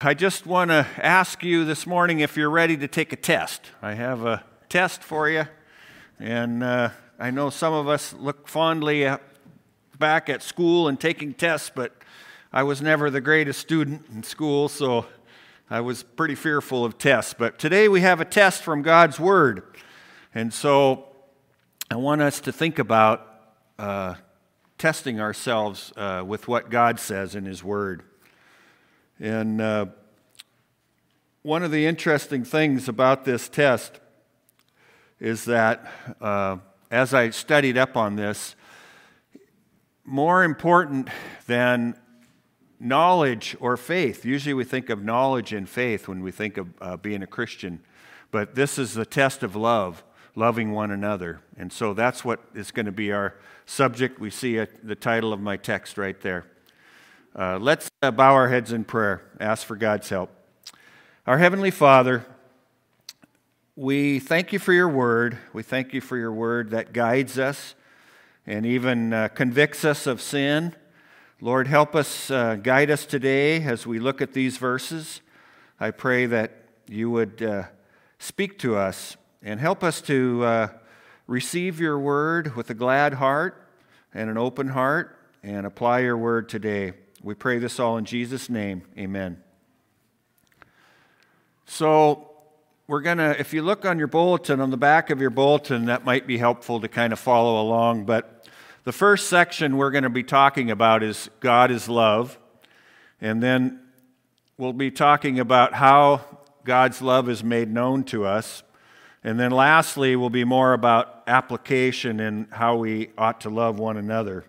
I just want to ask you this morning if you're ready to take a test. I have a test for you, and uh, I know some of us look fondly back at school and taking tests, but I was never the greatest student in school, so I was pretty fearful of tests. But today we have a test from God's Word, and so I want us to think about uh, testing ourselves uh, with what God says in His Word. And uh, one of the interesting things about this test is that uh, as I studied up on this, more important than knowledge or faith, usually we think of knowledge and faith when we think of uh, being a Christian, but this is the test of love, loving one another. And so that's what is going to be our subject. We see a, the title of my text right there. Uh, let's uh, bow our heads in prayer, ask for God's help. Our Heavenly Father, we thank you for your word. We thank you for your word that guides us and even uh, convicts us of sin. Lord, help us, uh, guide us today as we look at these verses. I pray that you would uh, speak to us and help us to uh, receive your word with a glad heart and an open heart and apply your word today. We pray this all in Jesus' name. Amen. So, we're going to, if you look on your bulletin, on the back of your bulletin, that might be helpful to kind of follow along. But the first section we're going to be talking about is God is love. And then we'll be talking about how God's love is made known to us. And then lastly, we'll be more about application and how we ought to love one another.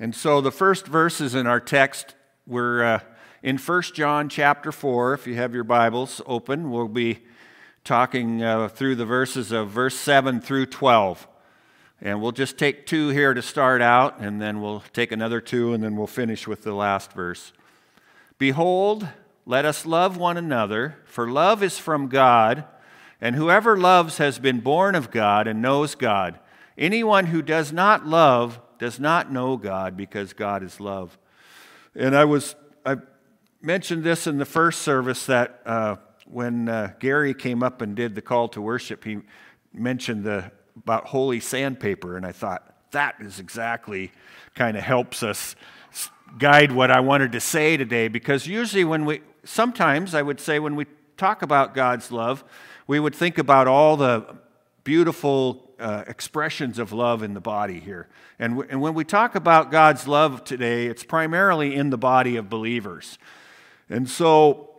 And so the first verses in our text were uh, in 1 John chapter 4. If you have your Bibles open, we'll be talking uh, through the verses of verse 7 through 12. And we'll just take two here to start out, and then we'll take another two, and then we'll finish with the last verse. Behold, let us love one another, for love is from God, and whoever loves has been born of God and knows God. Anyone who does not love does not know God because God is love. And I was, I mentioned this in the first service that uh, when uh, Gary came up and did the call to worship, he mentioned the, about holy sandpaper. And I thought, that is exactly kind of helps us guide what I wanted to say today because usually when we, sometimes I would say when we talk about God's love, we would think about all the beautiful uh, expressions of love in the body here. And, w- and when we talk about God's love today, it's primarily in the body of believers. And so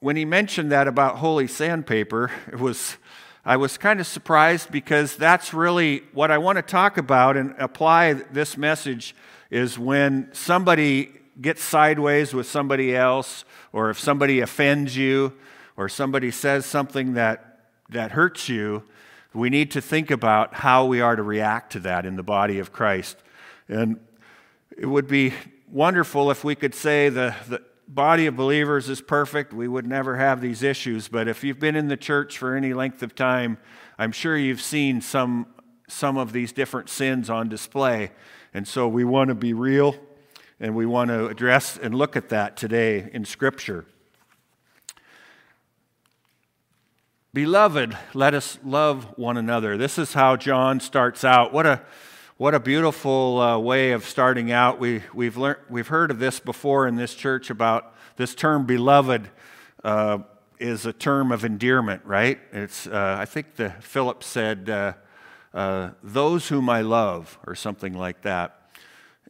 when he mentioned that about holy sandpaper, it was, I was kind of surprised because that's really what I want to talk about and apply this message is when somebody gets sideways with somebody else, or if somebody offends you, or somebody says something that, that hurts you, we need to think about how we are to react to that in the body of Christ. And it would be wonderful if we could say the, the body of believers is perfect. We would never have these issues. But if you've been in the church for any length of time, I'm sure you've seen some, some of these different sins on display. And so we want to be real and we want to address and look at that today in Scripture. Beloved, let us love one another. This is how John starts out. What a, what a beautiful uh, way of starting out. We, we've, learned, we've heard of this before in this church about this term beloved uh, is a term of endearment, right? It's, uh, I think the Philip said, uh, uh, those whom I love, or something like that,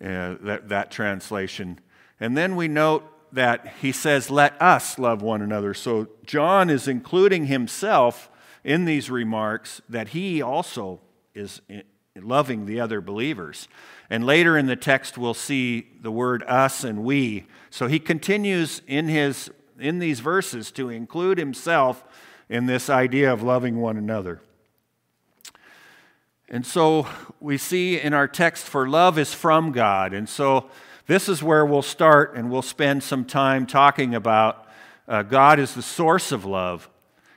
uh, that, that translation. And then we note that he says, Let us love one another. So John is including himself in these remarks that he also is loving the other believers. And later in the text, we'll see the word us and we. So he continues in, his, in these verses to include himself in this idea of loving one another. And so we see in our text, for love is from God. And so this is where we'll start, and we'll spend some time talking about uh, God is the source of love.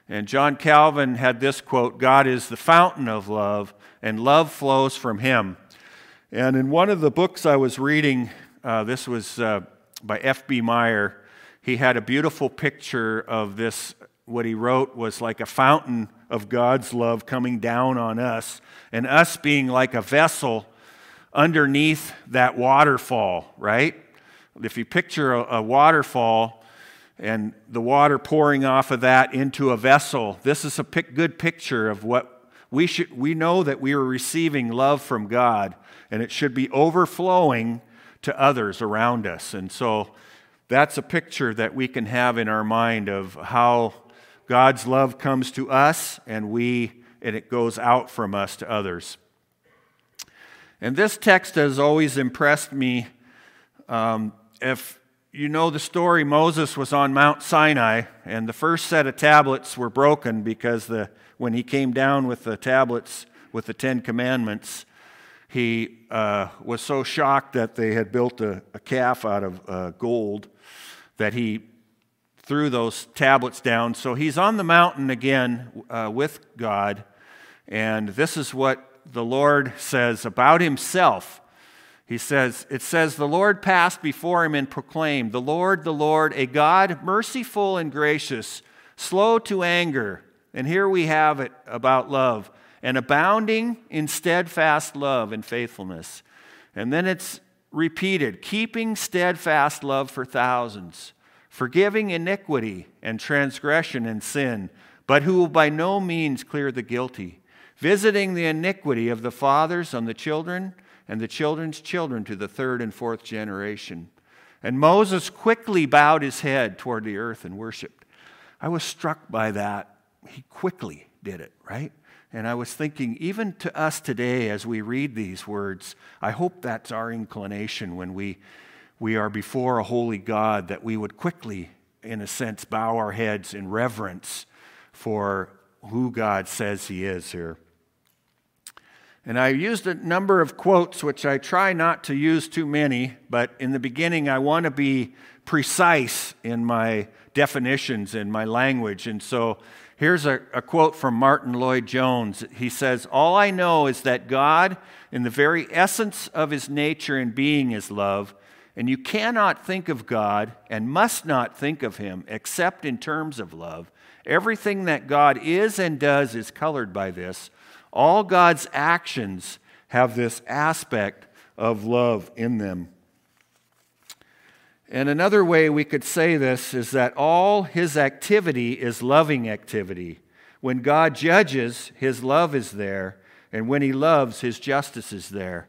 And John Calvin had this quote God is the fountain of love, and love flows from him. And in one of the books I was reading, uh, this was uh, by F.B. Meyer, he had a beautiful picture of this. What he wrote was like a fountain of God's love coming down on us, and us being like a vessel underneath that waterfall, right? If you picture a, a waterfall and the water pouring off of that into a vessel, this is a pic- good picture of what we should. We know that we are receiving love from God, and it should be overflowing to others around us. And so that's a picture that we can have in our mind of how God's love comes to us and we and it goes out from us to others. And this text has always impressed me. Um, if you know the story, Moses was on Mount Sinai, and the first set of tablets were broken because the, when he came down with the tablets with the Ten Commandments, he uh, was so shocked that they had built a, a calf out of uh, gold that he threw those tablets down. So he's on the mountain again uh, with God, and this is what the Lord says about himself. He says, It says, The Lord passed before him and proclaimed, The Lord, the Lord, a God merciful and gracious, slow to anger. And here we have it about love and abounding in steadfast love and faithfulness. And then it's repeated keeping steadfast love for thousands, forgiving iniquity and transgression and sin, but who will by no means clear the guilty, visiting the iniquity of the fathers on the children and the children's children to the third and fourth generation. And Moses quickly bowed his head toward the earth and worshiped. I was struck by that. He quickly did it, right? And I was thinking, even to us today, as we read these words, I hope that's our inclination when we, we are before a holy God, that we would quickly, in a sense, bow our heads in reverence for who God says He is here. And I used a number of quotes, which I try not to use too many, but in the beginning, I want to be precise in my definitions and my language. And so Here's a, a, quote from Martyn Lloyd-Jones. He says, All I know is that God, in the very essence of his nature and being, is love, and you cannot think of God and must not think of him except in terms of love. Everything that God is and does is colored by this. All God's actions have this aspect of love in them. And another way we could say this is that all his activity is loving activity. When God judges, his love is there, and when he loves, his justice is there.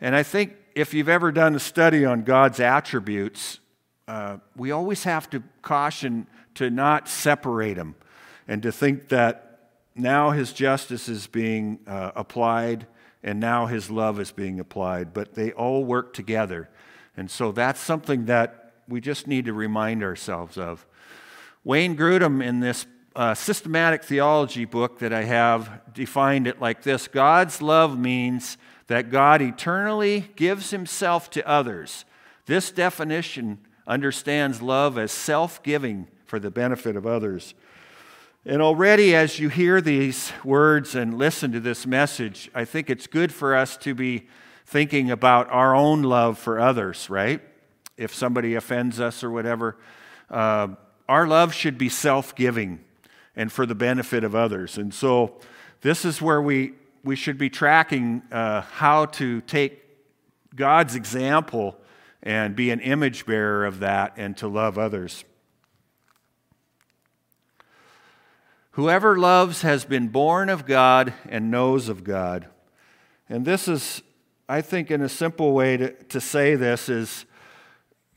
And I think if you've ever done a study on God's attributes, uh, we always have to caution to not separate them and to think that now his justice is being uh, applied and now his love is being applied, but they all work together. And so that's something that we just need to remind ourselves of. Wayne Grudem, in this uh, systematic theology book that I have, defined it like this God's love means that God eternally gives himself to others. This definition understands love as self giving for the benefit of others. And already, as you hear these words and listen to this message, I think it's good for us to be thinking about our own love for others, right? If somebody offends us or whatever, uh, our love should be self giving and for the benefit of others. And so, this is where we, we should be tracking uh, how to take God's example and be an image bearer of that and to love others. Whoever loves has been born of God and knows of God. And this is I think in a simple way to, to say this is,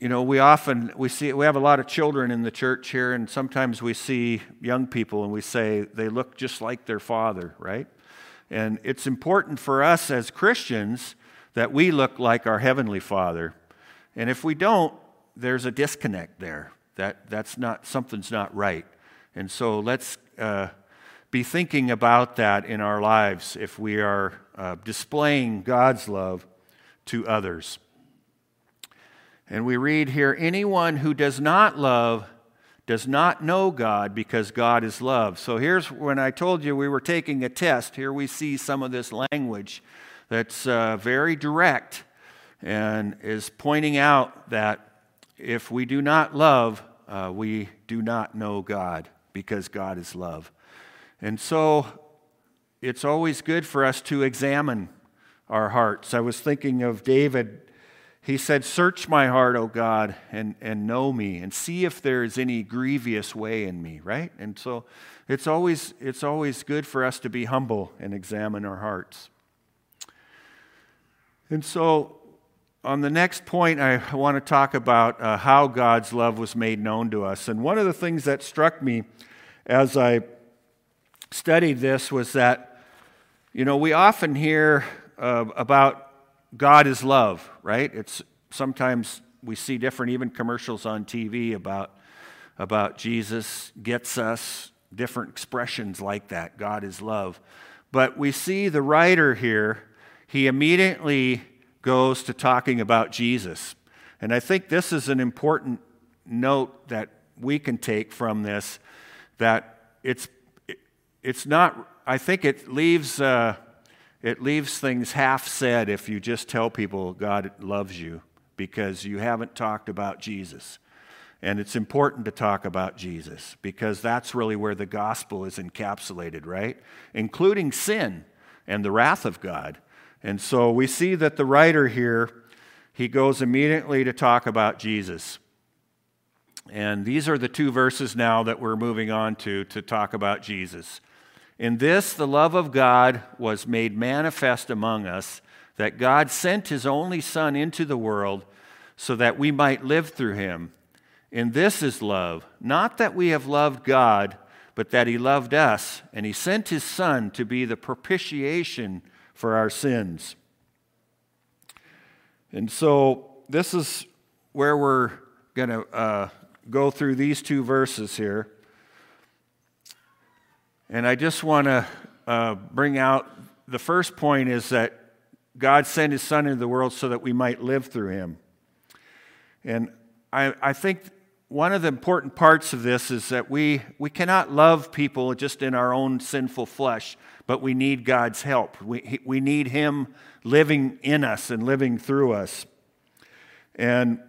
you know, we often we see we have a lot of children in the church here, and sometimes we see young people and we say they look just like their father, right? And it's important for us as Christians that we look like our heavenly Father. And if we don't, there's a disconnect there. That that's not something's not right. And so let's uh, be thinking about that in our lives if we are uh, displaying God's love to others. And we read here anyone who does not love does not know God because God is love. So here's when I told you we were taking a test. Here we see some of this language that's uh, very direct and is pointing out that if we do not love, uh, we do not know God because God is love. And so it's always good for us to examine our hearts. I was thinking of David. He said, Search my heart, O God, and, and know me, and see if there is any grievous way in me, right? And so it's always, it's always good for us to be humble and examine our hearts. And so on the next point, I want to talk about uh, how God's love was made known to us. And one of the things that struck me as I studied this was that, you know, we often hear uh, about God is love, right? It's sometimes we see different even commercials on TV about about Jesus gets us different expressions like that. God is love. But we see the writer here, he immediately goes to talking about Jesus. And I think this is an important note that we can take from this that it's, it's not, I think it leaves, uh, it leaves things half said if you just tell people God loves you because you haven't talked about Jesus. And it's important to talk about Jesus because that's really where the gospel is encapsulated, right? Including sin and the wrath of God. And so we see that the writer here, he goes immediately to talk about Jesus. And these are the two verses now that we're moving on to to talk about Jesus. In this, the love of God was made manifest among us, that God sent his only Son into the world so that we might live through him. In this is love, not that we have loved God, but that he loved us, and he sent his Son to be the propitiation for our sins. And so this is where we're going to uh, go through these two verses here. And I just want to uh, bring out the first point is that God sent his Son into the world so that we might live through him. And I, I think one of the important parts of this is that we, we cannot love people just in our own sinful flesh, but we need God's help. We, we need Him living in us and living through us. And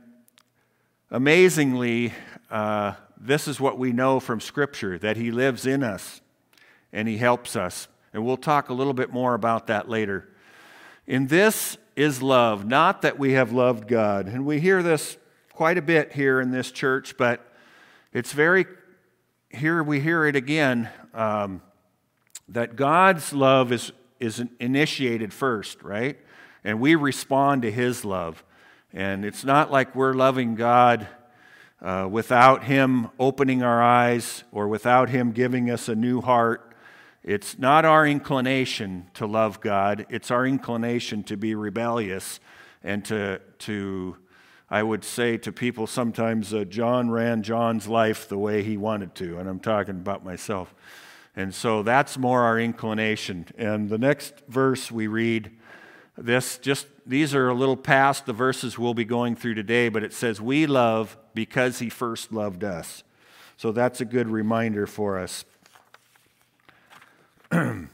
amazingly, uh, this is what we know from Scripture that He lives in us and He helps us. And we'll talk a little bit more about that later. In this is love, not that we have loved God. And we hear this quite a bit here in this church, but it's very, here we hear it again um, that God's love is, is initiated first, right? And we respond to His love. And it's not like we're loving God uh, without Him opening our eyes or without Him giving us a new heart. It's not our inclination to love God, it's our inclination to be rebellious and to, to I would say to people sometimes, uh, John ran John's life the way he wanted to, and I'm talking about myself. And so that's more our inclination. And the next verse we read, this just these are a little past the verses we'll be going through today, but it says, We love because he first loved us. So that's a good reminder for us. In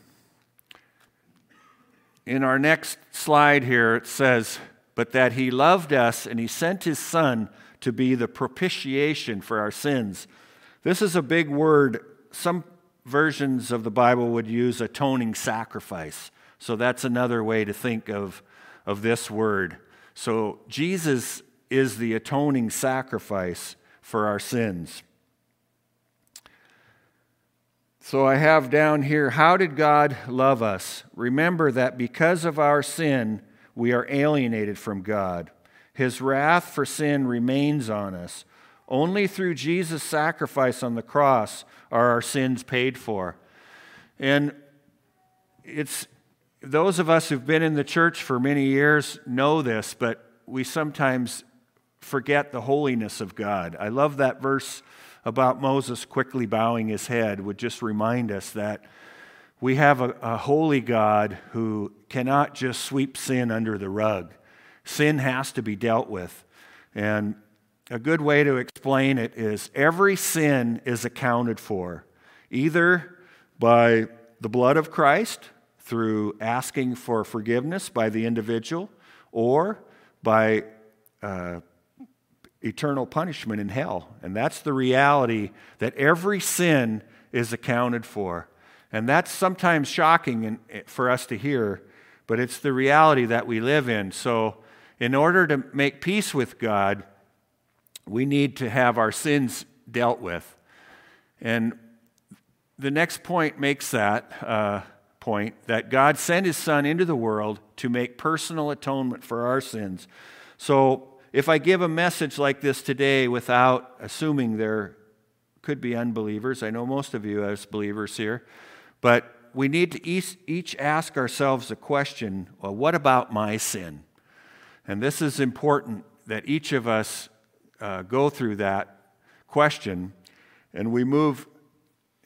our next slide here, it says, but that he loved us and he sent his son to be the propitiation for our sins. This is a big word. Some versions of the Bible would use atoning sacrifice. So that's another way to think of, of this word. So Jesus is the atoning sacrifice for our sins. So I have down here, how did God love us? Remember that because of our sin, we are alienated from God. His wrath for sin remains on us. Only through Jesus' sacrifice on the cross are our sins paid for. And it's those of us who've been in the church for many years know this, but we sometimes forget the holiness of God. I love that verse about Moses quickly bowing his head, would just remind us that we have a, a holy God who cannot just sweep sin under the rug. Sin has to be dealt with. And a good way to explain it is every sin is accounted for, either by the blood of Christ through asking for forgiveness by the individual, or by uh, eternal punishment in hell. And that's the reality that every sin is accounted for. And that's sometimes shocking for us to hear, but it's the reality that we live in. So, in order to make peace with God, we need to have our sins dealt with. And the next point makes that uh, point that God sent his son into the world to make personal atonement for our sins. So if I give a message like this today without assuming there could be unbelievers, I know most of you as believers here, but we need to each, ask ourselves the question well, what about my sin? And this is important that each of us uh, go through that question and we move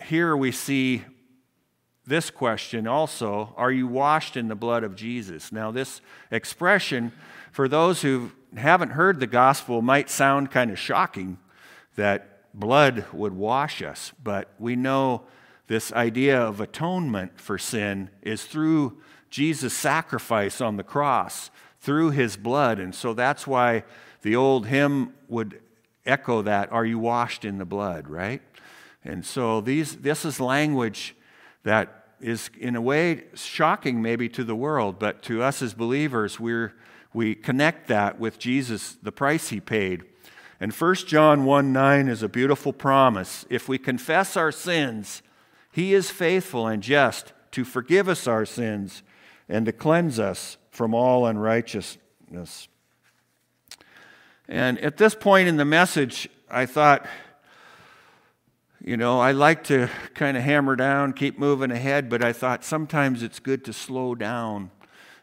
here we see this question also Are you washed in the blood of Jesus? Now, this expression, for those who haven't heard the gospel, might sound kind of shocking that blood would wash us, but we know this idea of atonement for sin is through Jesus' sacrifice on the cross, through his blood. And so that's why the old hymn would echo that Are you washed in the blood, right? And so these, this is language that is, in a way, shocking maybe to the world, but to us as believers, we're, we connect that with Jesus, the price he paid. And 1 John 1 9 is a beautiful promise. If we confess our sins, he is faithful and just to forgive us our sins and to cleanse us from all unrighteousness. And at this point in the message, I thought, you know, I like to kind of hammer down, keep moving ahead, but I thought sometimes it's good to slow down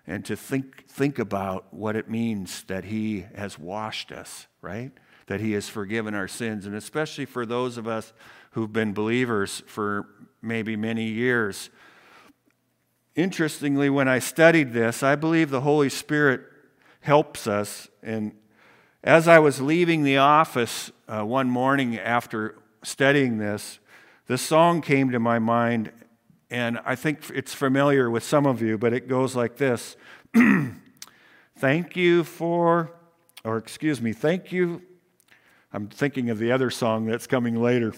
and to think, think about what it means that He has washed us, right? That He has forgiven our sins. And especially for those of us who've been believers for maybe many years. Interestingly, when I studied this, I believe the Holy Spirit helps us. And as I was leaving the office uh, one morning after studying this, this song came to my mind, and I think it's familiar with some of you, but it goes like this Thank you for, or excuse me, thank you. I'm thinking of the other song that's coming later.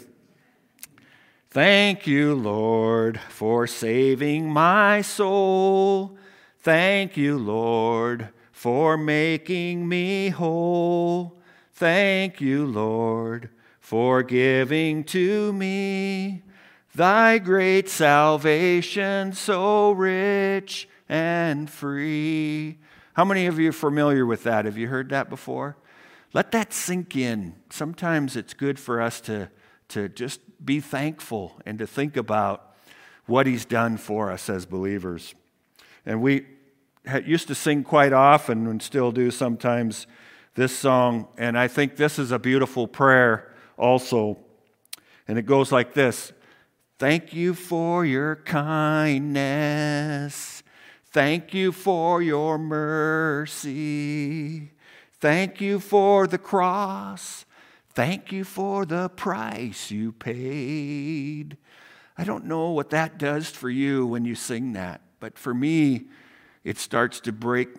Thank you, Lord, for saving my soul. Thank you, Lord, for making me whole. Thank you, Lord, for giving to me thy great salvation, so rich and free. How many of you are familiar with that? Have you heard that before? Let that sink in. Sometimes it's good for us to, to just be thankful and to think about what he's done for us as believers. And we used to sing quite often and still do sometimes this song, and I think this is a beautiful prayer also. And it goes like this Thank you for your kindness. Thank you for your mercy. Thank you for the cross. Thank you for the price you paid. I don't know what that does for you when you sing that, but for me, it starts to break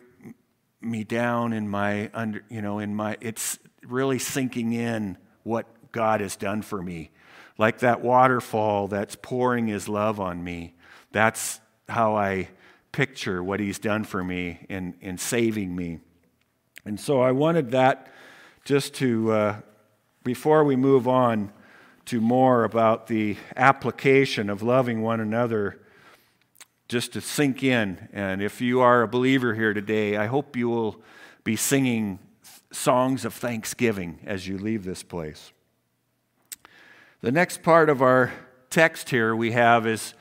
me down in my under, you know, in my it's really sinking in what God has done for me. Like that waterfall that's pouring his love on me. That's how I picture what he's done for me in, in saving me. And so I wanted that just to, uh, before we move on to more about the application of loving one another, just to sink in. And if you are a believer here today, I hope you will be singing songs of thanksgiving as you leave this place. The next part of our text here we have is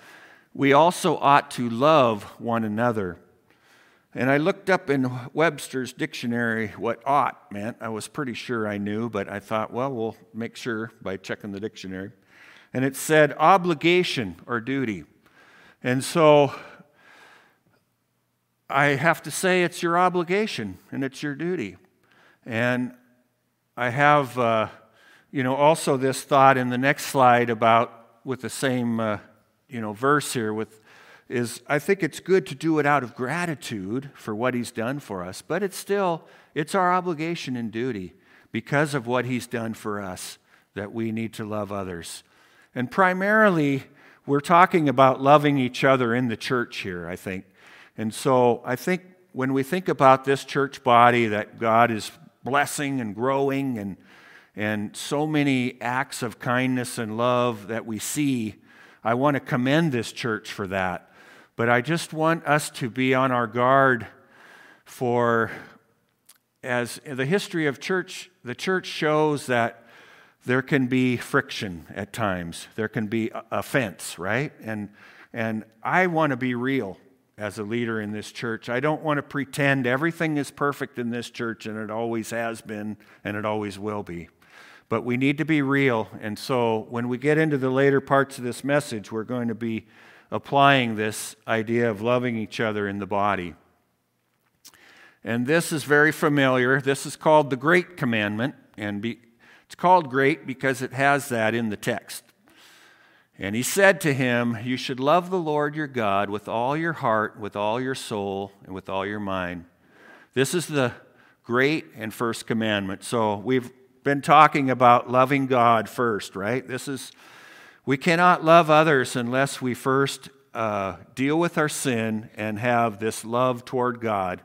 we also ought to love one another. And I looked up in Webster's dictionary what ought meant. I was pretty sure I knew, but I thought, well, we'll make sure by checking the dictionary. And it said obligation or duty. And so I have to say it's your obligation and it's your duty. And I have, uh, you know, also this thought in the next slide about with the same, uh, you know, verse here with is I think it's good to do it out of gratitude for what he's done for us, but it's still it's our obligation and duty. because of what he's done for us that we need to love others. And primarily, we're talking about loving each other in the church here, I think. And so I think when we think about this church body that God is blessing and growing and and so many acts of kindness and love that we see. I want to commend this church for that. But I just want us to be on our guard for, as the history of church, the church shows that there can be friction at times, there can be offense, right? And, and I want to be real as a leader in this church. I don't want to pretend everything is perfect in this church and it always has been and it always will be. But we need to be real. And so when we get into the later parts of this message, we're going to be applying this idea of loving each other in the body. And this is very familiar. This is called the Great Commandment. And be, it's called great because it has that in the text. And he said to him, You should love the Lord your God with all your heart, with all your soul, and with all your mind. This is the great and first commandment. So we've been talking about loving God first, right? This is, we cannot love others unless we first uh, deal with our sin and have this love toward God.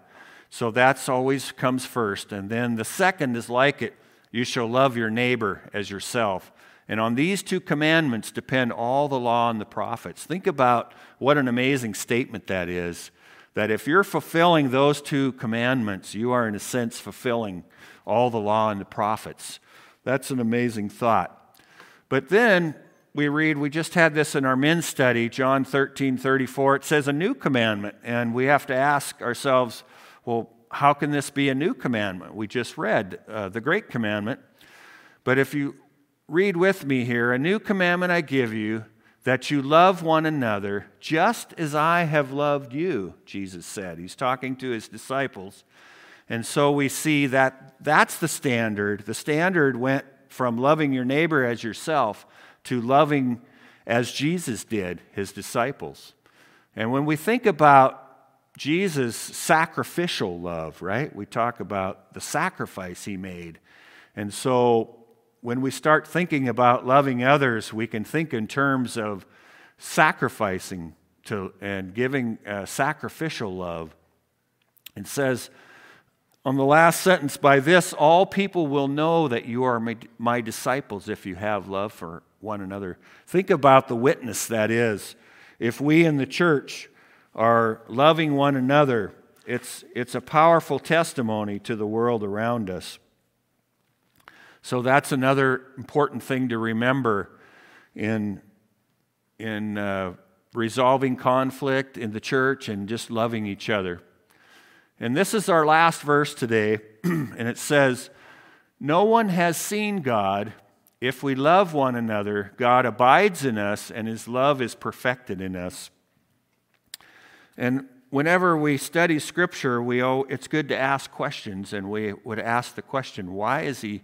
So that's always comes first. And then the second is like it you shall love your neighbor as yourself. And on these two commandments depend all the law and the prophets. Think about what an amazing statement that is. That if you're fulfilling those two commandments, you are, in a sense, fulfilling all the law and the prophets. That's an amazing thought. But then we read, we just had this in our men's study, John 13, 34. It says a new commandment. And we have to ask ourselves, well, how can this be a new commandment? We just read uh, the great commandment. But if you read with me here, a new commandment I give you, that you love one another just as I have loved you, Jesus said. He's talking to his disciples. And so we see that that's the standard. The standard went from loving your neighbor as yourself to loving as Jesus did his disciples. And when we think about Jesus' sacrificial love, right? We talk about the sacrifice he made. And so when we start thinking about loving others, we can think in terms of sacrificing to, and giving uh, sacrificial love. It says, on the last sentence, by this all people will know that you are my, my, disciples if you have love for one another. Think about the witness that is. If we in the church are loving one another, it's, it's a powerful testimony to the world around us. So that's another important thing to remember in, in uh, resolving conflict in the church and just loving each other. And this is our last verse today, and it says, No one has seen God. If we love one another, God abides in us, and his love is perfected in us. And whenever we study Scripture, we owe, it's good to ask questions, and we would ask the question, why is he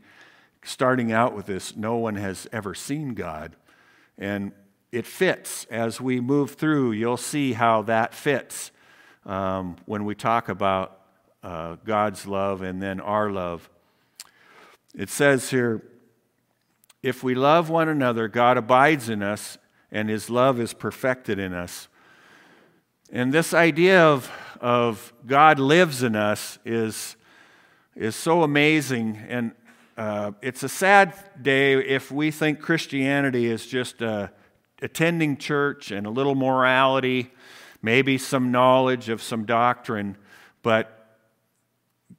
starting out with this? No one has ever seen God. And it fits. As we move through, you'll see how that fits um, when we talk about uh, God's love and then our love. It says here, if we love one another, God abides in us and his love is perfected in us. And this idea of, of God lives in us is, is so amazing. And uh, it's a sad day if we think Christianity is just uh, attending church and a little morality maybe some knowledge of some doctrine, but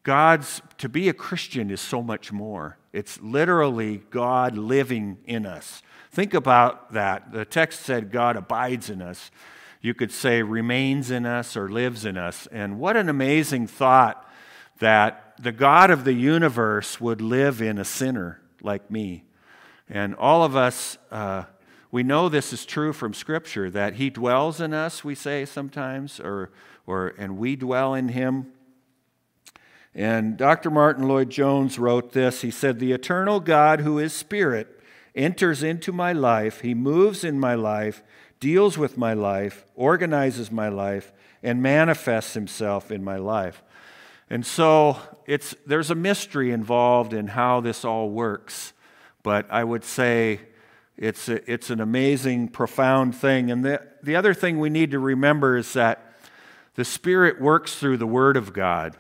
God's, to be a Christian is so much more. It's literally God living in us. Think about that. The text said God abides in us. You could say remains in us or lives in us. And what an amazing thought that the God of the universe would live in a sinner like me. And all of us, uh, we know this is true from Scripture that He dwells in us, we say sometimes, or, or, and we dwell in Him. And Dr. Martyn Lloyd-Jones wrote this. He said, The eternal God, who is Spirit, enters into my life. He moves in my life, deals with my life, organizes my life, and manifests Himself in my life. And so it's, there's a mystery involved in how this all works. But I would say it's, a, it's an amazing, profound thing. And the, the other thing we need to remember is that the Spirit works through the Word of God.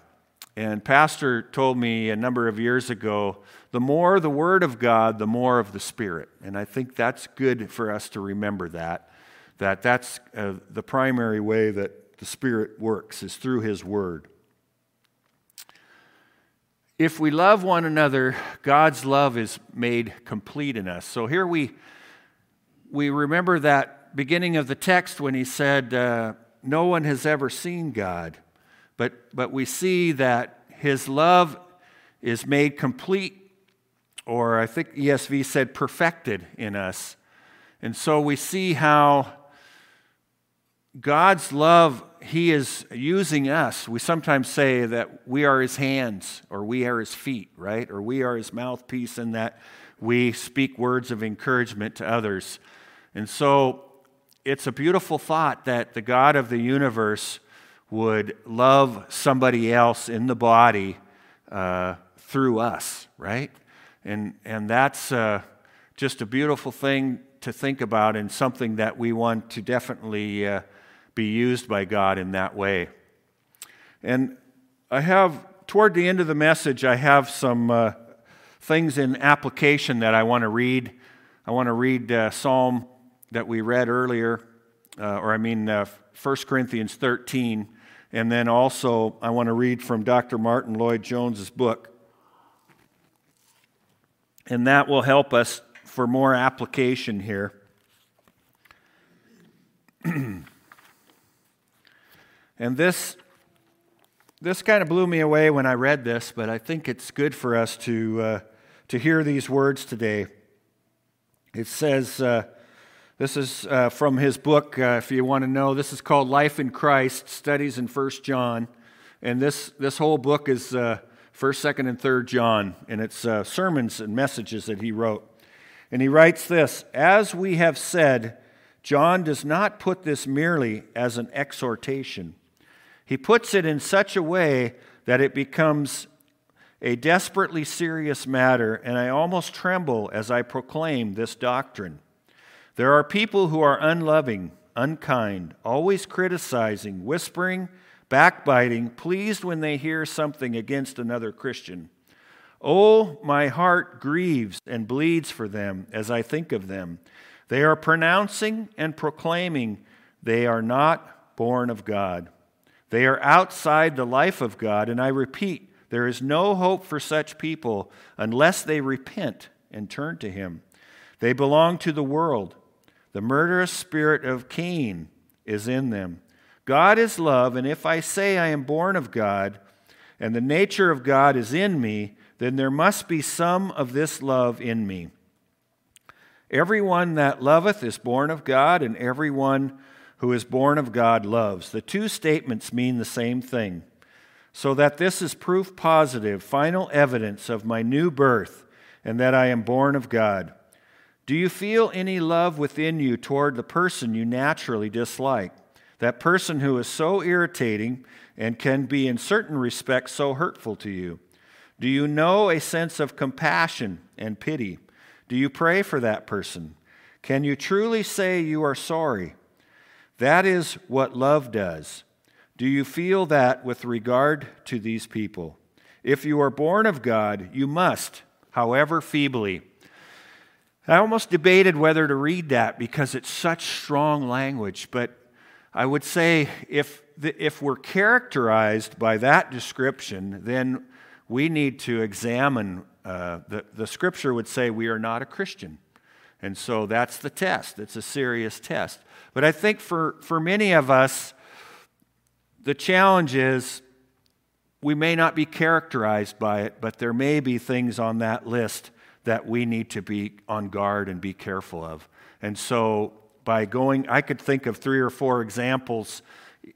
And Pastor told me a number of years ago the more the Word of God, the more of the Spirit. And I think that's good for us to remember that, that that's uh, the primary way that the Spirit works, is through His Word. If we love one another, God's love is made complete in us. So here we, we remember that beginning of the text when he said, uh, No one has ever seen God. But, but we see that his love is made complete, or I think ESV said perfected in us. And so we see how God's love, He is using us. We sometimes say that we are His hands or we are His feet, right? Or we are His mouthpiece and that we speak words of encouragement to others. And so it's a beautiful thought that the God of the universe would love somebody else in the body uh, through us, right? And, and that's uh, just a beautiful thing to think about and something that we want to definitely. Uh, be used by God in that way. And I have, toward the end of the message, I have some uh, things in application that I want to read. I want to read uh, Psalm that we read earlier, uh, or I mean uh, 1 Corinthians 13. And then also, I want to read from Dr. Martyn Lloyd-Jones's book. And that will help us for more application here. And this, this kind of blew me away when I read this, but I think it's good for us to, uh, to hear these words today. It says, uh, this is uh, from his book, uh, if you want to know. This is called Life in Christ Studies in First John. And this, this whole book is uh, 1st, 2nd, and 3rd John, and it's uh, sermons and messages that he wrote. And he writes this As we have said, John does not put this merely as an exhortation he puts it in such a way that it becomes a desperately serious matter, and I almost tremble as I proclaim this doctrine. There are people who are unloving, unkind, always criticizing, whispering, backbiting, pleased when they hear something against another Christian. Oh, my heart grieves and bleeds for them as I think of them. They are pronouncing and proclaiming they are not born of God. They are outside the life of God, and I repeat, there is no hope for such people unless they repent and turn to Him. They belong to the world. The murderous spirit of Cain is in them. God is love, and if I say I am born of God, and the nature of God is in me, then there must be some of this love in me. Everyone that loveth is born of God, and everyone who is born of God loves. The two statements mean the same thing. So that this is proof positive, final evidence of my new birth and that I am born of God. Do you feel any love within you toward the person you naturally dislike? That person who is so irritating and can be, in certain respects, so hurtful to you? Do you know a sense of compassion and pity? Do you pray for that person? Can you truly say you are sorry? That is what love does. Do you feel that with regard to these people? If you are born of God, you must, however feebly. I almost debated whether to read that because it's such strong language, but I would say if, the, if we're characterized by that description, then we need to examine. Uh, the, the scripture would say we are not a Christian. And so that's the test. It's a serious test. But I think for, for many of us, the challenge is we may not be characterized by it, but there may be things on that list that we need to be on guard and be careful of. And so, by going, I could think of three or four examples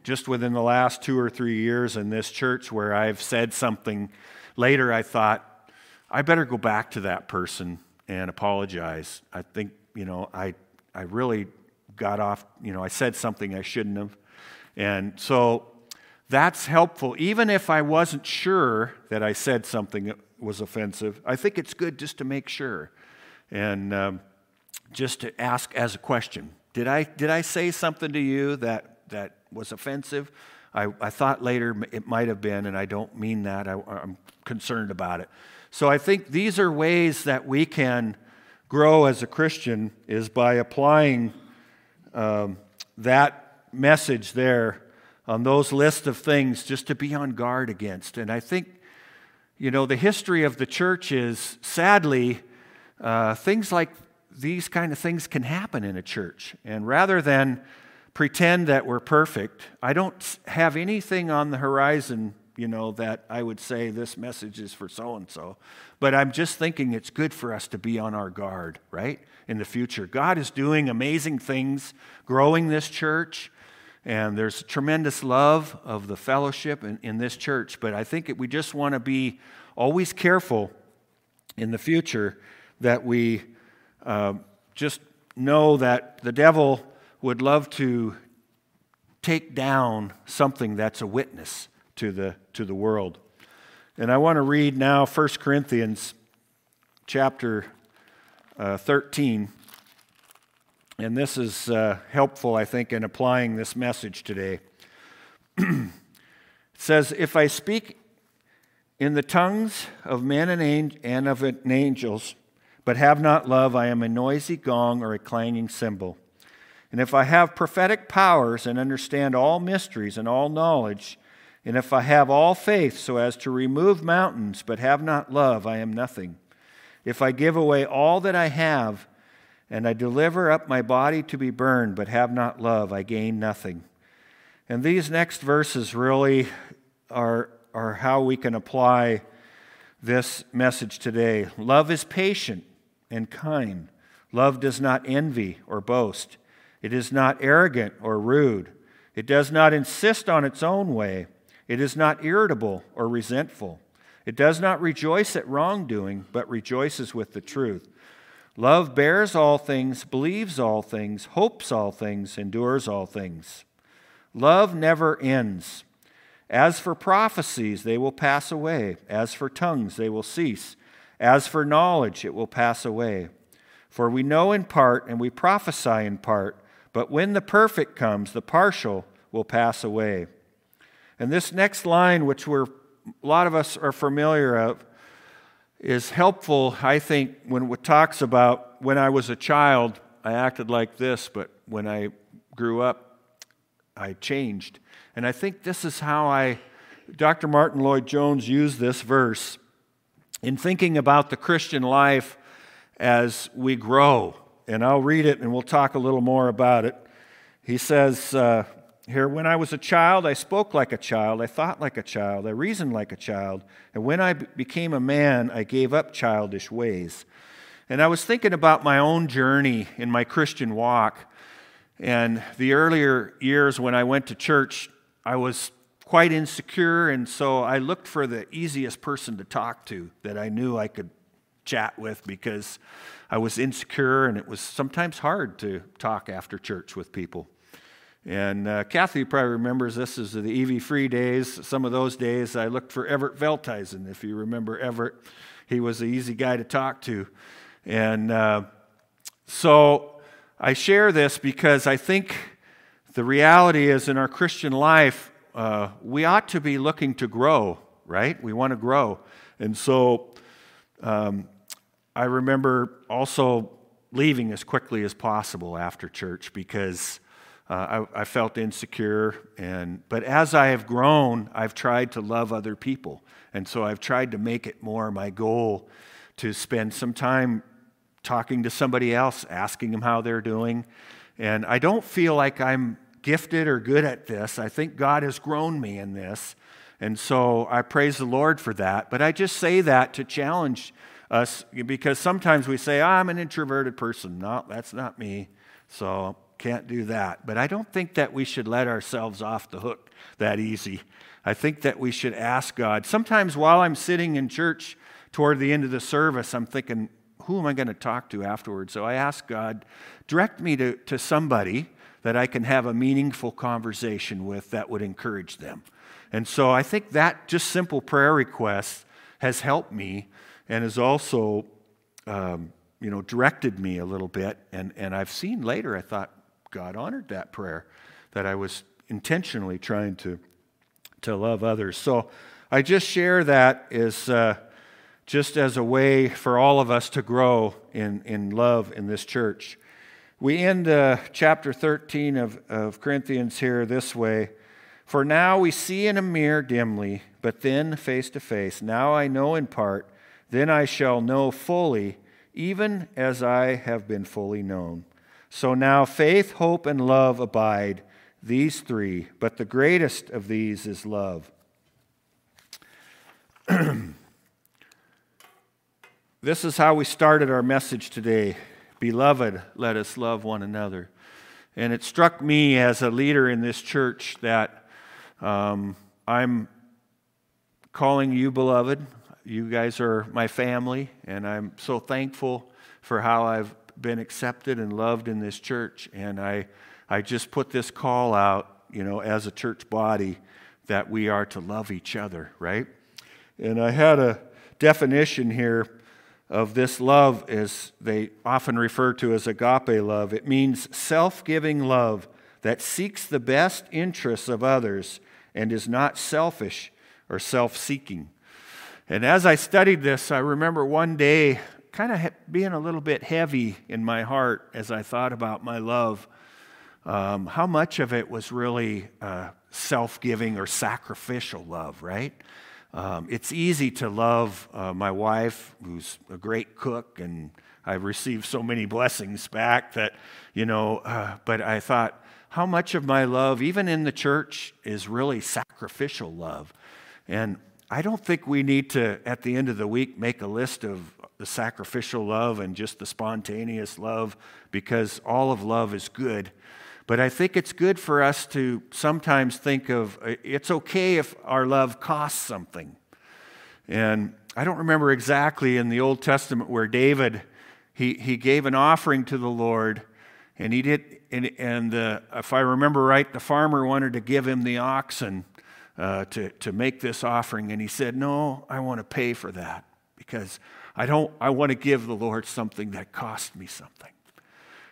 just within the last two or three years in this church where I've said something. Later, I thought, I better go back to that person and apologize. I think, you know, I, I really got off, you know, I said something I shouldn't have. And so that's helpful. Even if I wasn't sure that I said something was offensive, I think it's good just to make sure and um, just to ask as a question Did I, did I say something to you that, that was offensive? I, I thought later it might have been, and I don't mean that. I, I'm concerned about it. So I think these are ways that we can grow as a Christian is by applying um, that message there on those list of things just to be on guard against. And I think, you know, the history of the church is sadly uh, things like these kind of things can happen in a church. And rather than pretend that we're perfect, I don't have anything on the horizon, you know, that I would say this message is for so and so. But I'm just thinking it's good for us to be on our guard, right? In the future. God is doing amazing things, growing this church. And there's tremendous love of the fellowship in, in this church. But I think we just want to be always careful in the future that we uh, just know that the devil would love to take down something that's a witness to the, to the world. And I want to read now 1 Corinthians chapter uh, 13. And this is uh, helpful, I think, in applying this message today. it says, If I speak in the tongues of men and, and of angels, but have not love, I am a noisy gong or a clanging cymbal. And if I have prophetic powers and understand all mysteries and all knowledge, and if I have all faith so as to remove mountains, but have not love, I am nothing. If I give away all that I have, and I deliver up my body to be burned, but have not love, I gain nothing. And these next verses really are, are how we can apply this message today. Love is patient and kind. Love does not envy or boast. It is not arrogant or rude. It does not insist on its own way. It is not irritable or resentful. It does not rejoice at wrongdoing, but rejoices with the truth. Love bears all things, believes all things, hopes all things, endures all things. Love never ends. As for prophecies, they will pass away. As for tongues, they will cease. As for knowledge, it will pass away. For we know in part and we prophesy in part, but when the perfect comes, the partial will pass away. And this next line, which we're, a lot of us are familiar of, is helpful, I think, when it talks about when I was a child, I acted like this, but when I grew up, I changed. And I think this is how I, Dr. Martyn Lloyd-Jones used this verse in thinking about the Christian life as we grow. And I'll read it and we'll talk a little more about it. He says, uh, here, when I was a child, I spoke like a child, I thought like a child, I reasoned like a child, and when I became a man, I gave up childish ways. And I was thinking about my own journey in my Christian walk. And the earlier years when I went to church, I was quite insecure, and so I looked for the easiest person to talk to that I knew I could chat with because I was insecure, and it was sometimes hard to talk after church with people. And uh, Kathy probably remembers this as the EV free days. Some of those days I looked for Everett Veltheisen. If you remember Everett, he was an easy guy to talk to. And uh, so I share this because I think the reality is in our Christian life, uh, we ought to be looking to grow, right? We want to grow. And so um, I remember also leaving as quickly as possible after church because uh, I, I, felt insecure, and but as I have grown, I've tried to love other people, and so I've tried to make it more my goal to spend some time talking to somebody else, asking them how they're doing, and I don't feel like I'm gifted or good at this. I think God has grown me in this, and so I praise the Lord for that. But I just say that to challenge us because sometimes we say, oh, I'm an introverted person. No, that's not me. So can't do that. But I don't think that we should let ourselves off the hook that easy. I think that we should ask God. Sometimes while I'm sitting in church toward the end of the service, I'm thinking, who am I going to talk to afterwards? So I ask God, direct me to, to somebody that I can have a meaningful conversation with that would encourage them. And so I think that just simple prayer request has helped me and has also, um, you know, directed me a little bit. And, and I've seen later, I thought God honored that prayer, that I was intentionally trying to, to love others. So I just share that as uh, just as a way for all of us to grow in, in love in this church. We end uh, chapter 13 of, of Corinthians here this way For now we see in a mirror dimly, but then face to face. Now I know in part, then I shall know fully, even as I have been fully known. So now faith, hope, and love abide, these three, but the greatest of these is love. this is how we started our message today. Beloved, let us love one another. And it struck me as a leader in this church that um, I'm calling you beloved. You guys are my family, and I'm so thankful for how I've been accepted and loved in this church. And I, I just put this call out, you know, as a church body that we are to love each other, right? And I had a definition here of this love as they often refer to as agape love. It means self giving love that seeks the best interests of others and is not selfish or self seeking. And as I studied this, I remember one day kind of being a little bit heavy in my heart as I thought about my love. Um, how much of it was really uh, self giving or sacrificial love, right? Um, it's easy to love uh, my wife, who's a great cook, and I've received so many blessings back that, you know, uh, but I thought, how much of my love, even in the church, is really sacrificial love? And I don't think we need to, at the end of the week, make a list of the sacrificial love and just the spontaneous love because all of love is good. But I think it's good for us to sometimes think of uh, it's okay if our love costs something. And I don't remember exactly in the Old Testament where David he, he gave an offering to the Lord, and he did. And, and uh, if I remember right, the farmer wanted to give him the oxen uh, to to make this offering, and he said, "No, I want to pay for that because I don't. I want to give the Lord something that cost me something."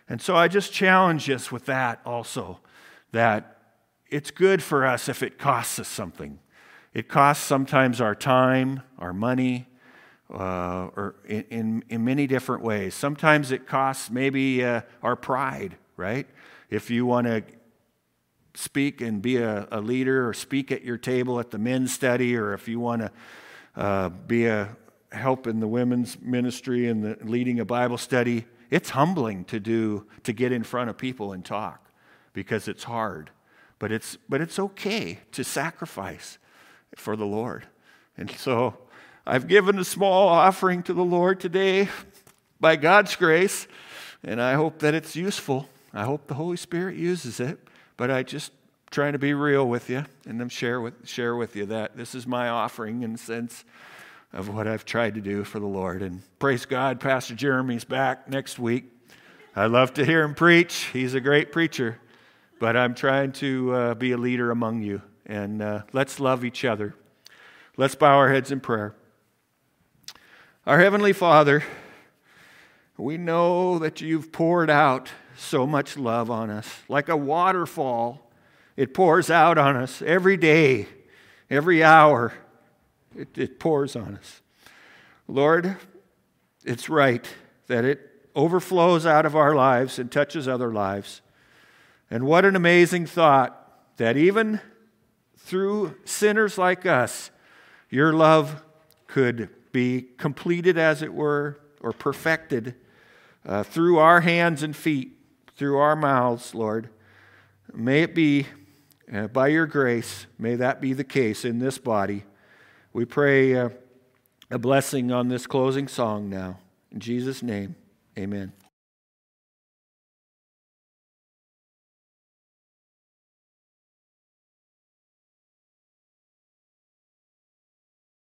And so I just challenge us with that also that it's good for us if it costs us something. It costs sometimes our time, our money, uh, or in, in, in, many different ways. Sometimes it costs maybe uh, our pride, right? If you want to speak and be a, a, leader or speak at your table at the men's study, or if you want to uh, be a help in the women's ministry and the, leading a Bible study, it's humbling to do to get in front of people and talk because it's hard. But it's but it's okay to sacrifice for the Lord. And so I've given a small offering to the Lord today by God's grace, and I hope that it's useful. I hope the Holy Spirit uses it. But I just trying to be real with you and then share with share with you that this is my offering in a sense of what I've tried to do for the Lord. And praise God, Pastor Jeremy's back next week. I love to hear him preach. He's a great preacher. But I'm trying to uh, be a leader among you. And uh, let's love each other. Let's bow our heads in prayer. Our Heavenly Father, we know that you've poured out so much love on us. Like a waterfall, it pours out on us every day, every hour it, it pours on us. Lord, it's right that it overflows out of our lives and touches other lives. And what an amazing thought that even through sinners like us, your love could be completed, as it were, or perfected uh, through our hands and feet, through our mouths, Lord. May it be, uh, by your grace, may that be the case in this body. We pray uh, a blessing on this closing song now. In Jesus' name, amen.